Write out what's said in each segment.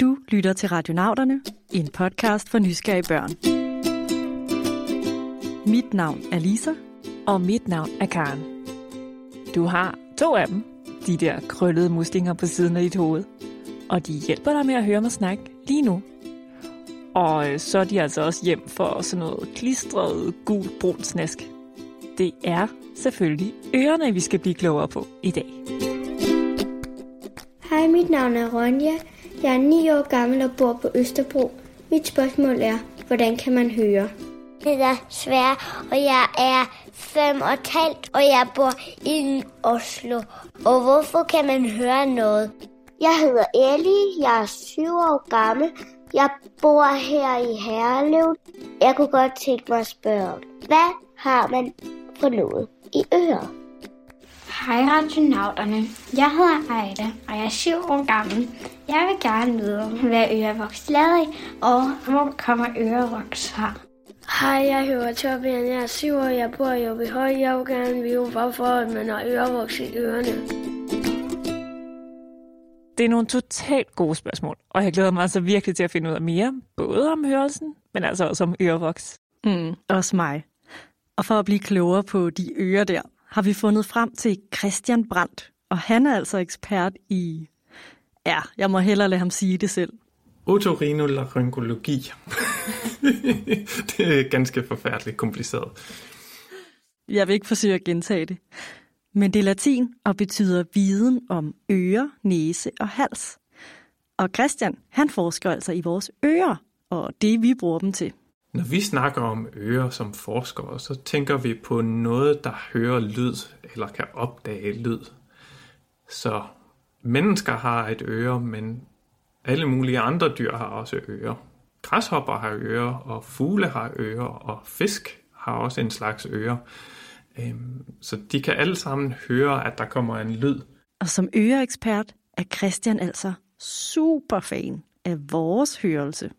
Du lytter til Radionauterne, en podcast for nysgerrige børn. Mit navn er Lisa. Og mit navn er Karen. Du har to af dem, de der krøllede muslinger på siden af dit hoved. Og de hjælper dig med at høre mig snakke lige nu. Og øh, så er de altså også hjem for sådan noget klistret, gul brun snask. Det er selvfølgelig ørerne, vi skal blive klogere på i dag. Hej, mit navn er Ronja. Jeg er 9 år gammel og bor på Østerbro. Mit spørgsmål er, hvordan kan man høre? Det er svært, og jeg er fem og et halvt, og jeg bor i Oslo. Og hvorfor kan man høre noget? Jeg hedder Ellie, jeg er syv år gammel. Jeg bor her i Herlev. Jeg kunne godt tænke mig at spørge, hvad har man for noget i ører? Hej radionauterne. Jeg hedder Ejda, og jeg er syv år gammel. Jeg vil gerne vide, hvad ørevoks lavet af, og hvor kommer ørevoks fra. Hej, jeg hedder Torbjørn. Jeg er syv år. Jeg bor i OBH. Jeg vil gerne vide, hvorfor man har ørevoks i ørerne. Det er nogle totalt gode spørgsmål, og jeg glæder mig altså virkelig til at finde ud af mere, både om hørelsen, men altså også om ørevoks. Mm, også mig. Og for at blive klogere på de ører der, har vi fundet frem til Christian Brandt, og han er altså ekspert i... Ja, jeg må hellere lade ham sige det selv. Otorinolaryngologi. det er ganske forfærdeligt kompliceret. Jeg vil ikke forsøge at gentage det. Men det er latin og betyder viden om øre, næse og hals. Og Christian, han forsker altså i vores ører, og det vi bruger dem til. Når vi snakker om ører som forskere, så tænker vi på noget, der hører lyd eller kan opdage lyd. Så mennesker har et øre, men alle mulige andre dyr har også ører. Græshopper har ører, og fugle har ører, og fisk har også en slags ører. Øhm, så de kan alle sammen høre, at der kommer en lyd. Og som øreekspert er Christian altså super fan af vores hørelse.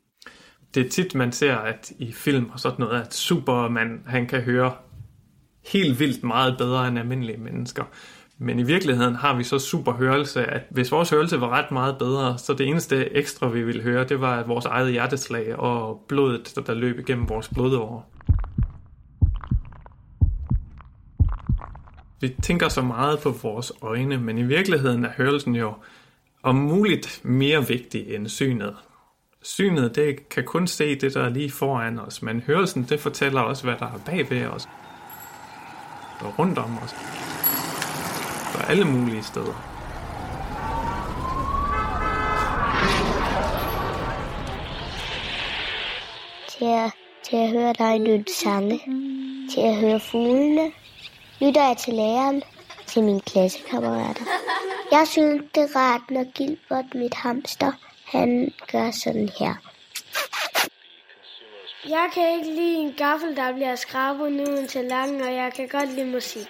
Det er tit, man ser at i film og sådan noget, at Superman han kan høre helt vildt meget bedre end almindelige mennesker. Men i virkeligheden har vi så super hørelse, at hvis vores hørelse var ret meget bedre, så det eneste ekstra, vi ville høre, det var vores eget hjerteslag og blodet, der løb igennem vores blodårer. Vi tænker så meget på vores øjne, men i virkeligheden er hørelsen jo om muligt mere vigtig end synet. Synet det kan kun se det, der er lige foran os, men hørelsen det fortæller også, hvad der er bagved os og rundt om os. På alle mulige steder. Til at, til at høre dig lytte sange. Til at høre fuglene. Lytter jeg til læreren. Til mine klassekammerater. Jeg synes, det er rart, når Gilbert, mit hamster, han gør sådan her. Jeg kan ikke lide en gaffel, der bliver skrabet nu en tallerken, og jeg kan godt lide musik.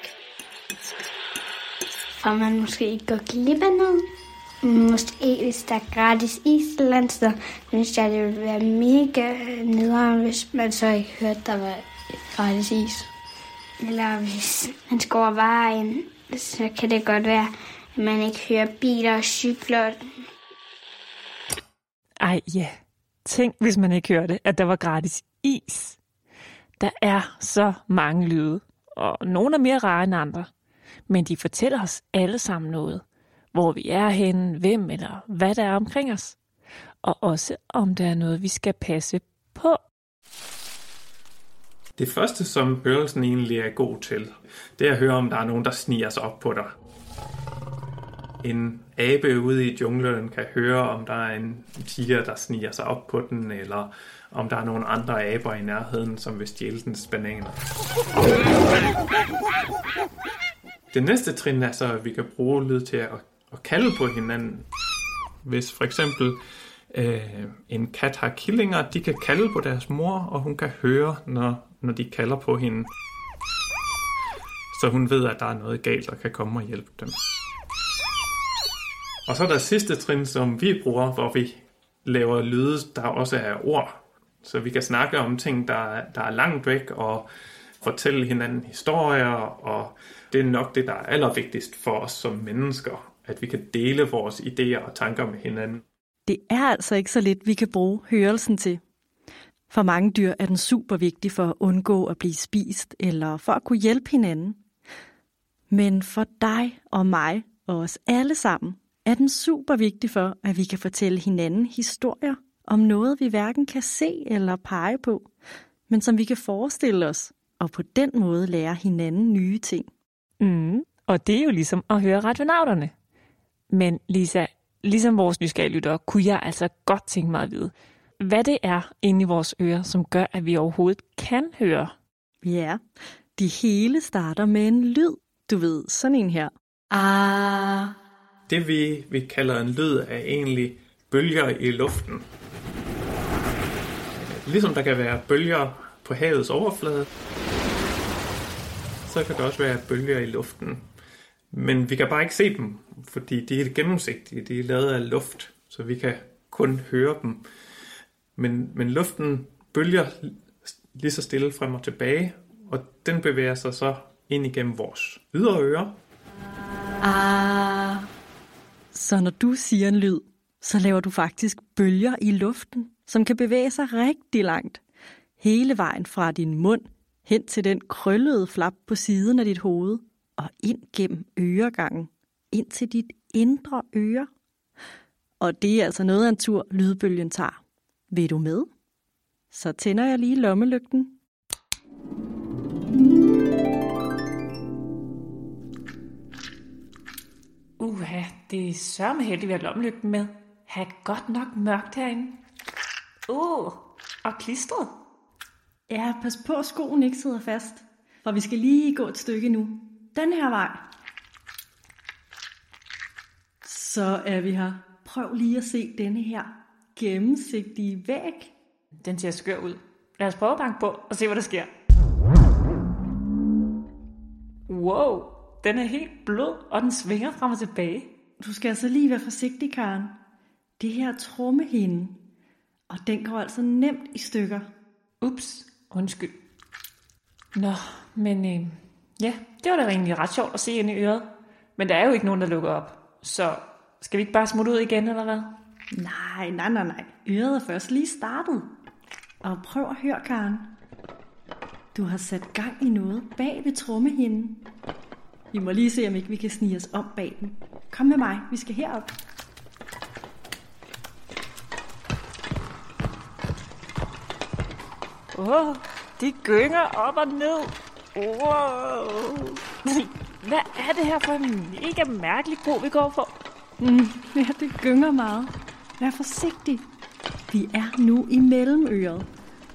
For man måske ikke går glip af noget. Måske hvis der er gratis is et eller andet sted, synes jeg, det ville være mega nederen, hvis man så ikke hørte, der var gratis is. Eller hvis man skal over vejen, så kan det godt være, at man ikke hører biler og cykler. Ej ja, tænk hvis man ikke hørte, at der var gratis is. Der er så mange lyde, og nogle er mere rare end andre. Men de fortæller os alle sammen noget. Hvor vi er henne, hvem eller hvad der er omkring os. Og også om der er noget, vi skal passe på. Det første, som hørelsen egentlig er god til, det er at høre, om der er nogen, der sniger sig op på dig. En abe ude i junglen kan høre, om der er en tiger, der sniger sig op på den, eller om der er nogle andre aber i nærheden, som vil stjæle dens bananer. Det næste trin er så, at vi kan bruge lyd til at, at kalde på hinanden. Hvis for eksempel øh, en kat har killinger, de kan kalde på deres mor, og hun kan høre, når, når de kalder på hende. Så hun ved, at der er noget galt og kan komme og hjælpe dem. Og så er der sidste trin, som vi bruger, hvor vi laver lyde, der også er ord. Så vi kan snakke om ting, der, der er langt væk, og fortælle hinanden historier, og det er nok det, der er allervigtigst for os som mennesker, at vi kan dele vores idéer og tanker med hinanden. det er altså ikke så lidt, vi kan bruge hørelsen til. For mange dyr er den super vigtig for at undgå at blive spist, eller for at kunne hjælpe hinanden. Men for dig og mig og os alle sammen er den super vigtig for, at vi kan fortælle hinanden historier om noget, vi hverken kan se eller pege på, men som vi kan forestille os, og på den måde lære hinanden nye ting. Mm, og det er jo ligesom at høre radionauterne. Men Lisa, ligesom vores nysgerrige kunne jeg altså godt tænke mig at vide, hvad det er inde i vores ører, som gør, at vi overhovedet kan høre. Ja, de hele starter med en lyd. Du ved, sådan en her. Ah. Det vi, vi kalder en lyd er egentlig bølger i luften. Ligesom der kan være bølger på havets overflade, så kan der også være bølger i luften. Men vi kan bare ikke se dem, fordi de er gennemsigtige, de er lavet af luft, så vi kan kun høre dem. Men, men luften bølger lige så stille frem og tilbage, og den bevæger sig så ind igennem vores ydre ører. Ah. Så når du siger en lyd, så laver du faktisk bølger i luften, som kan bevæge sig rigtig langt. Hele vejen fra din mund hen til den krøllede flap på siden af dit hoved og ind gennem øregangen, ind til dit indre øre. Og det er altså noget af en tur, lydbølgen tager. Vil du med? Så tænder jeg lige lommelygten. Det er sørme heldigt, vi har lommelygten med. Ha' godt nok mørkt herinde. Uh, og klistret. Ja, pas på, at skoen ikke sidder fast. For vi skal lige gå et stykke nu. Den her vej. Så er vi her. Prøv lige at se denne her gennemsigtige væg. Den ser skør ud. Lad os prøve at banke på og se, hvad der sker. Wow, den er helt blød, og den svinger frem og tilbage. Du skal altså lige være forsigtig, Karen. Det her trommehinde, og den går altså nemt i stykker. Ups, undskyld. Nå, men øh, ja, det var da egentlig ret sjovt at se ind i øret. Men der er jo ikke nogen, der lukker op. Så skal vi ikke bare smutte ud igen, eller hvad? Nej, nej, nej, nej. Øret er først lige startet. Og prøv at høre, Karen. Du har sat gang i noget bag ved trommehinden. Vi må lige se, om ikke vi kan snige os om bag den. Kom med mig, vi skal herop. Åh, oh, de gynger op og ned. Wow. Hvad er det her for en mega mærkelig bro, vi går for? Mm, ja, det gynger meget. Vær forsigtig. Vi er nu i mellemøret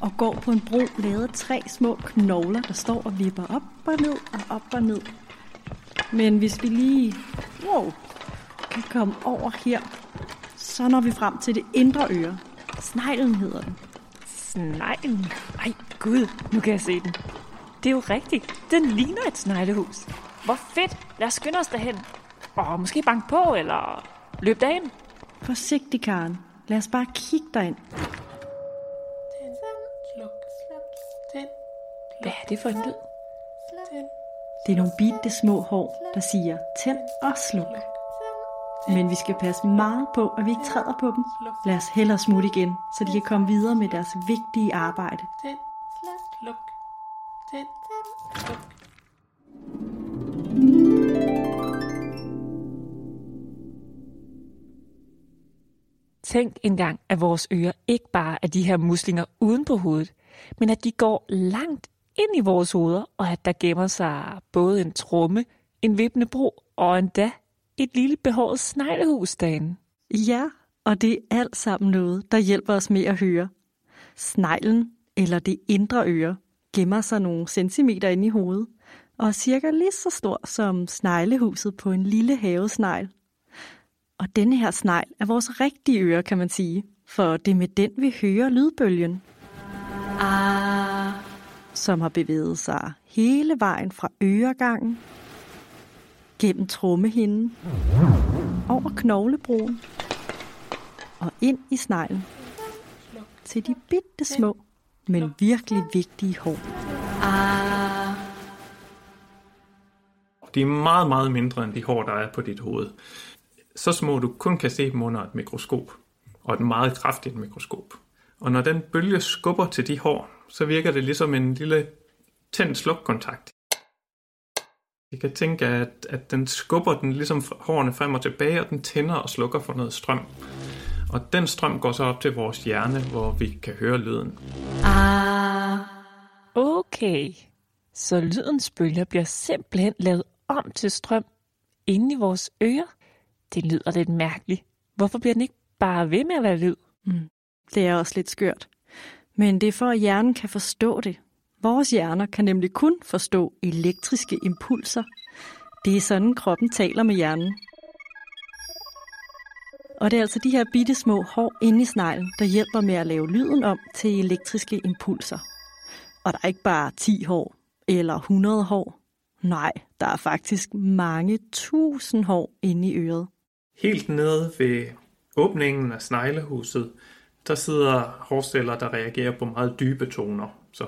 og går på en bro lavet af tre små knogler, der står og vipper op og ned og op og ned. Men hvis vi lige wow, kan komme over her, så når vi frem til det indre øre. Sneglen hedder den. Sneglen? Ej, gud, nu kan jeg se den. Det er jo rigtigt. Den ligner et sneglehus. Hvor fedt. Lad os skynde os derhen. Og måske banke på, eller løb derind. Forsigtig, Karen. Lad os bare kigge derind. Hvad er det for en lyd? Det er nogle bitte små hår, der siger tænd og sluk. Men vi skal passe meget på, at vi ikke træder på dem. Lad os hellere smutte igen, så de kan komme videre med deres vigtige arbejde. Tænd, sluk, tænd, sluk. Tænk engang, at vores ører ikke bare er de her muslinger uden på hovedet, men at de går langt ind i vores hoveder, og at der gemmer sig både en tromme, en vippende bro og endda et lille behåret sneglehus derinde. Ja, og det er alt sammen noget, der hjælper os med at høre. Sneglen, eller det indre øre, gemmer sig nogle centimeter inde i hovedet, og er cirka lige så stor som sneglehuset på en lille havesnegl. Og denne her snegl er vores rigtige øre, kan man sige, for det er med den, vi hører lydbølgen. Som har bevæget sig hele vejen fra øregangen, gennem trommehinden, over knoglebroen og ind i sneglen til de bitte små, men virkelig vigtige hår. Ah, De er meget, meget mindre end de hår, der er på dit hoved. Så små, du kun kan se dem under et mikroskop. og et meget kraftigt mikroskop. Og når den bølge skubber til de hår, så virker det ligesom en lille tændt slukkontakt. I kan tænke, at, at den skubber den ligesom hårene frem og tilbage, og den tænder og slukker for noget strøm. Og den strøm går så op til vores hjerne, hvor vi kan høre lyden. Ah. Okay, så lydens bølger bliver simpelthen lavet om til strøm inde i vores ører. Det lyder lidt mærkeligt. Hvorfor bliver den ikke bare ved med at være lyd? Mm. Det er også lidt skørt. Men det er for, at hjernen kan forstå det. Vores hjerner kan nemlig kun forstå elektriske impulser. Det er sådan, kroppen taler med hjernen. Og det er altså de her bitte små hår inde i sneglen, der hjælper med at lave lyden om til elektriske impulser. Og der er ikke bare 10 hår eller 100 hår. Nej, der er faktisk mange tusind hår inde i øret. Helt nede ved åbningen af sneglehuset, der sidder hårceller, der reagerer på meget dybe toner, så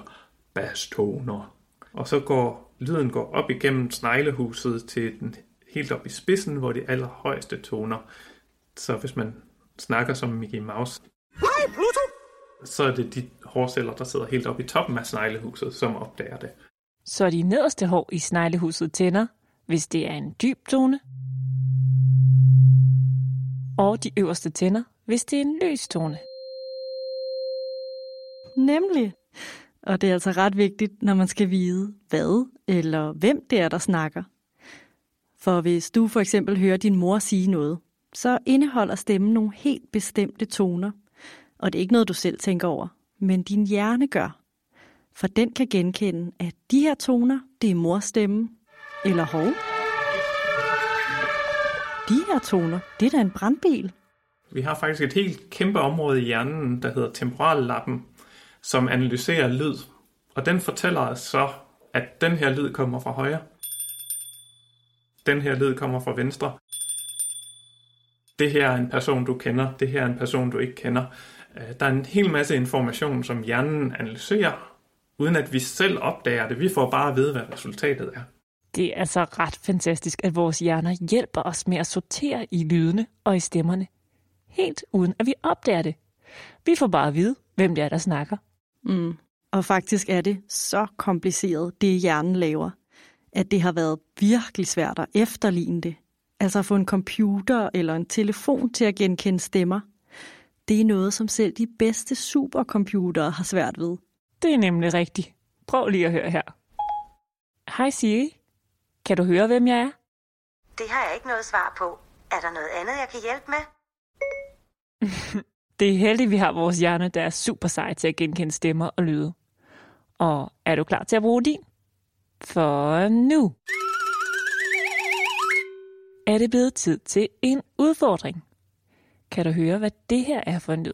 basstoner. Og så går lyden går op igennem sneglehuset til den helt op i spidsen, hvor de allerhøjeste toner. Så hvis man snakker som Mickey Mouse, Hej Pluto! så er det de hårceller, der sidder helt oppe i toppen af sneglehuset, som opdager det. Så de nederste hår i sneglehuset tænder, hvis det er en dyb tone. Og de øverste tænder, hvis det er en løs tone. Nemlig. Og det er altså ret vigtigt, når man skal vide, hvad eller hvem det er, der snakker. For hvis du for eksempel hører din mor sige noget, så indeholder stemmen nogle helt bestemte toner. Og det er ikke noget, du selv tænker over, men din hjerne gør. For den kan genkende, at de her toner, det er mors stemme. Eller hov. De her toner, det er da en brandbil. Vi har faktisk et helt kæmpe område i hjernen, der hedder temporallappen, som analyserer lyd. Og den fortæller os så, at den her lyd kommer fra højre. Den her lyd kommer fra venstre. Det her er en person, du kender. Det her er en person, du ikke kender. Øh, der er en hel masse information, som hjernen analyserer, uden at vi selv opdager det. Vi får bare at vide, hvad resultatet er. Det er altså ret fantastisk, at vores hjerner hjælper os med at sortere i lydene og i stemmerne. Helt uden at vi opdager det. Vi får bare at vide, hvem det er, der snakker. Mm. Og faktisk er det så kompliceret, det hjernen laver, at det har været virkelig svært at efterligne det. Altså at få en computer eller en telefon til at genkende stemmer. Det er noget, som selv de bedste supercomputere har svært ved. Det er nemlig rigtigt. Prøv lige at høre her. Hej Siri. Kan du høre, hvem jeg er? Det har jeg ikke noget svar på. Er der noget andet, jeg kan hjælpe med? Det er heldigt, vi har vores hjerne, der er super sej til at genkende stemmer og lyde. Og er du klar til at bruge din? For nu er det blevet tid til en udfordring. Kan du høre, hvad det her er for en lyd?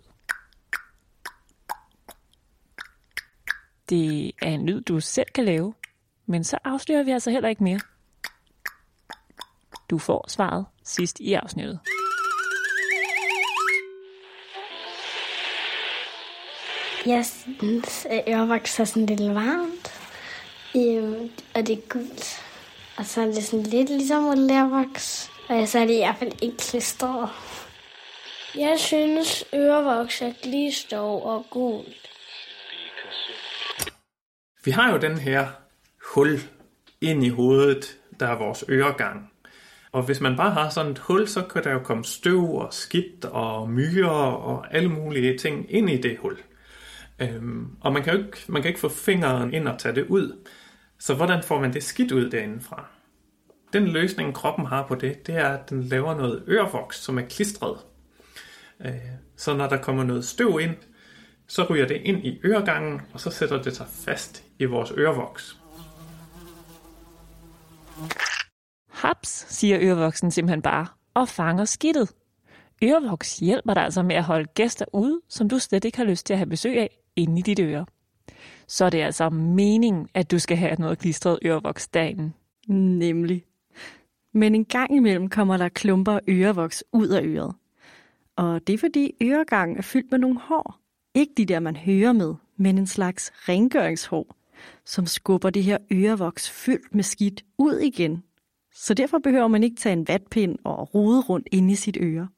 Det er en lyd, du selv kan lave, men så afslører vi altså heller ikke mere. Du får svaret sidst i afsnittet. Jeg synes, at ørvoks er sådan lidt varmt. Øhm, og det er gult. Og så er det sådan lidt ligesom modellervoks. Og så er det i hvert fald ikke klistret. Jeg synes, ørevoks er glistov og gult. Vi har jo den her hul ind i hovedet, der er vores øregang. Og hvis man bare har sådan et hul, så kan der jo komme støv og skidt og myrer og alle mulige ting ind i det hul. Øhm, og man kan jo ikke, man kan ikke få fingeren ind og tage det ud. Så hvordan får man det skidt ud derindefra? Den løsning, kroppen har på det, det er, at den laver noget ørevoks, som er klistret. Øh, så når der kommer noget støv ind, så ryger det ind i øregangen, og så sætter det sig fast i vores ørevoks. Haps, siger ørevoksen simpelthen bare, og fanger skidtet. Ørevoks hjælper dig altså med at holde gæster ude, som du slet ikke har lyst til at have besøg af, inde i dit øre. Så er det altså meningen, at du skal have noget klistret ørevoks dagen. Nemlig. Men en gang imellem kommer der klumper ørevoks ud af øret. Og det er fordi øregangen er fyldt med nogle hår. Ikke de der, man hører med, men en slags rengøringshår, som skubber det her ørevoks fyldt med skidt ud igen. Så derfor behøver man ikke tage en vatpind og rode rundt inde i sit øre.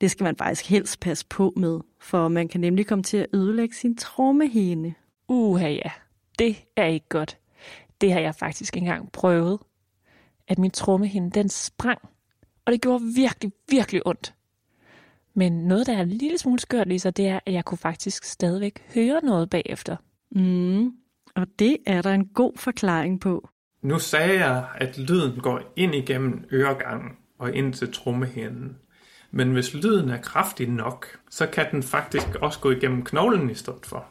Det skal man faktisk helst passe på med, for man kan nemlig komme til at ødelægge sin trommehinde. Uha ja, det er ikke godt. Det har jeg faktisk engang prøvet. At min trommehinde, den sprang. Og det gjorde virkelig, virkelig ondt. Men noget, der er en lille smule skørt, Lisa, det er, at jeg kunne faktisk stadigvæk høre noget bagefter. Mm, og det er der en god forklaring på. Nu sagde jeg, at lyden går ind igennem øregangen og ind til trommehinden. Men hvis lyden er kraftig nok, så kan den faktisk også gå igennem knoglen i stedet for.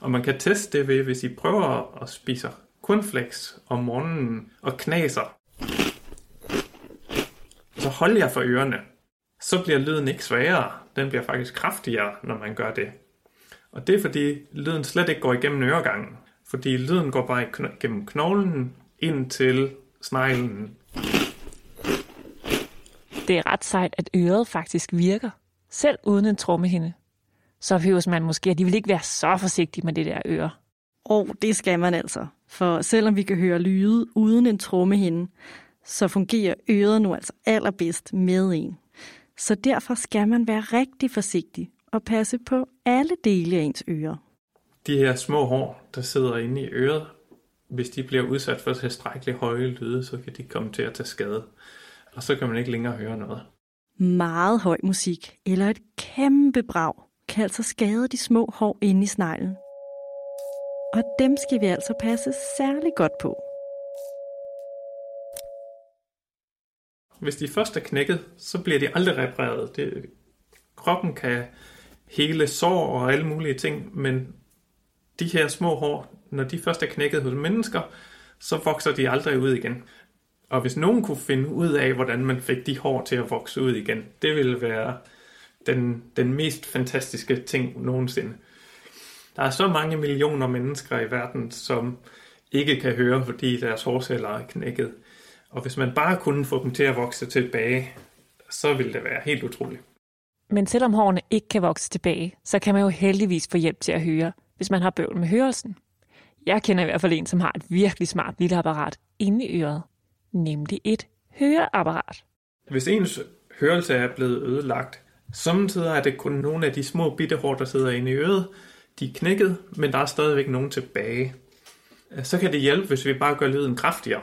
Og man kan teste det ved, hvis I prøver at spise cornflakes om morgenen og knaser. Så hold jer for ørerne. Så bliver lyden ikke svagere. Den bliver faktisk kraftigere, når man gør det. Og det er fordi lyden slet ikke går igennem øregangen. Fordi lyden går bare igennem knoglen ind til sneglen. Det er ret sejt, at øret faktisk virker, selv uden en trommehinde. Så behøver man måske, at de vil ikke være så forsigtige med det der øre. Og det skal man altså. For selvom vi kan høre lyde uden en trommehinde, så fungerer øret nu altså allerbedst med en. Så derfor skal man være rigtig forsigtig og passe på alle dele af ens ører. De her små hår, der sidder inde i øret, hvis de bliver udsat for tilstrækkeligt høje lyde, så kan de komme til at tage skade. Og så kan man ikke længere høre noget. Meget høj musik eller et kæmpe brag kan altså skade de små hår inde i sneglen. Og dem skal vi altså passe særlig godt på. Hvis de først er knækket, så bliver de aldrig repareret. Det, kroppen kan hele sår og alle mulige ting, men de her små hår, når de først er knækket hos mennesker, så vokser de aldrig ud igen. Og hvis nogen kunne finde ud af, hvordan man fik de hår til at vokse ud igen, det ville være den, den mest fantastiske ting nogensinde. Der er så mange millioner mennesker i verden, som ikke kan høre, fordi deres hårceller er knækket. Og hvis man bare kunne få dem til at vokse tilbage, så ville det være helt utroligt. Men selvom hårene ikke kan vokse tilbage, så kan man jo heldigvis få hjælp til at høre, hvis man har bøvl med hørelsen. Jeg kender i hvert fald en, som har et virkelig smart lille apparat inde i øret, nemlig et høreapparat. Hvis ens hørelse er blevet ødelagt, samtidig er det kun nogle af de små bitte hår, der sidder inde i øret. De er knækket, men der er stadigvæk nogen tilbage. Så kan det hjælpe, hvis vi bare gør lyden kraftigere.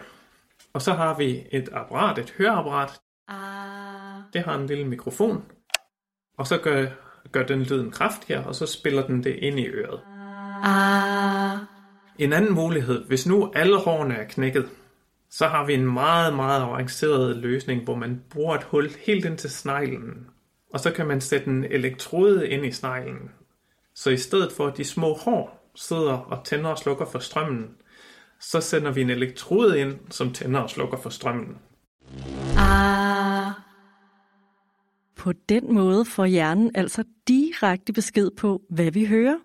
Og så har vi et apparat, et høreapparat. Ah. Det har en lille mikrofon. Og så gør, gør den lyden kraftigere, og så spiller den det ind i øret. Ah. En anden mulighed, hvis nu alle hårene er knækket, så har vi en meget, meget avanceret løsning, hvor man bruger et hul helt ind til sneglen. Og så kan man sætte en elektrode ind i sneglen. Så i stedet for at de små hår sidder og tænder og slukker for strømmen, så sender vi en elektrode ind, som tænder og slukker for strømmen. Ah. På den måde får hjernen altså direkte besked på, hvad vi hører.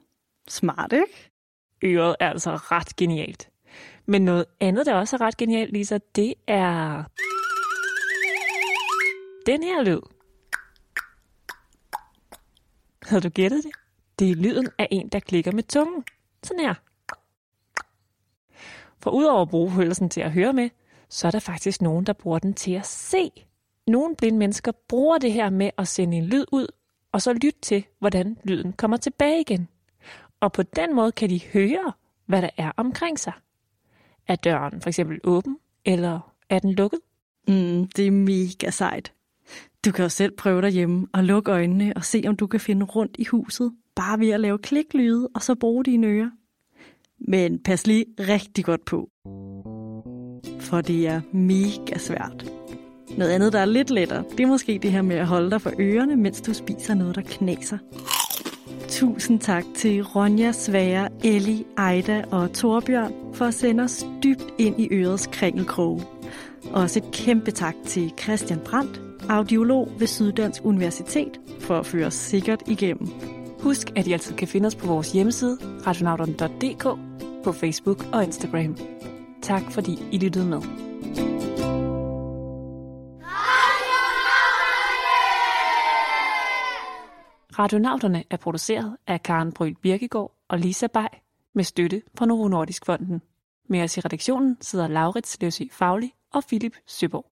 Smart, ikke? Øret er altså ret genialt. Men noget andet, der også er ret genialt, Lisa, det er den her lyd. Havde du gættet det? Det er lyden af en, der klikker med tungen. Sådan her. For udover at bruge hørelsen til at høre med, så er der faktisk nogen, der bruger den til at se. Nogle blinde mennesker bruger det her med at sende en lyd ud, og så lytte til, hvordan lyden kommer tilbage igen. Og på den måde kan de høre, hvad der er omkring sig. Er døren for eksempel åben, eller er den lukket? Mm, det er mega sejt. Du kan jo selv prøve derhjemme og lukke øjnene og se, om du kan finde rundt i huset, bare ved at lave kliklyde og så bruge dine ører. Men pas lige rigtig godt på. For det er mega svært. Noget andet, der er lidt lettere, det er måske det her med at holde dig for ørerne, mens du spiser noget, der knaser. Tusind tak til Ronja, Svære, Elli, Ejda og Torbjørn for at sende os dybt ind i ørets kringelkroge. Også et kæmpe tak til Christian Brandt, audiolog ved Syddansk Universitet, for at føre os sikkert igennem. Husk, at I altid kan finde os på vores hjemmeside, radionauten.dk, på Facebook og Instagram. Tak fordi I lyttede med. Radionauterne er produceret af Karen Bryl Birkegaard og Lisa Bay med støtte fra Novo Nordisk Fonden. Med os i redaktionen sidder Laurits Løsø Fagli og Philip Søborg.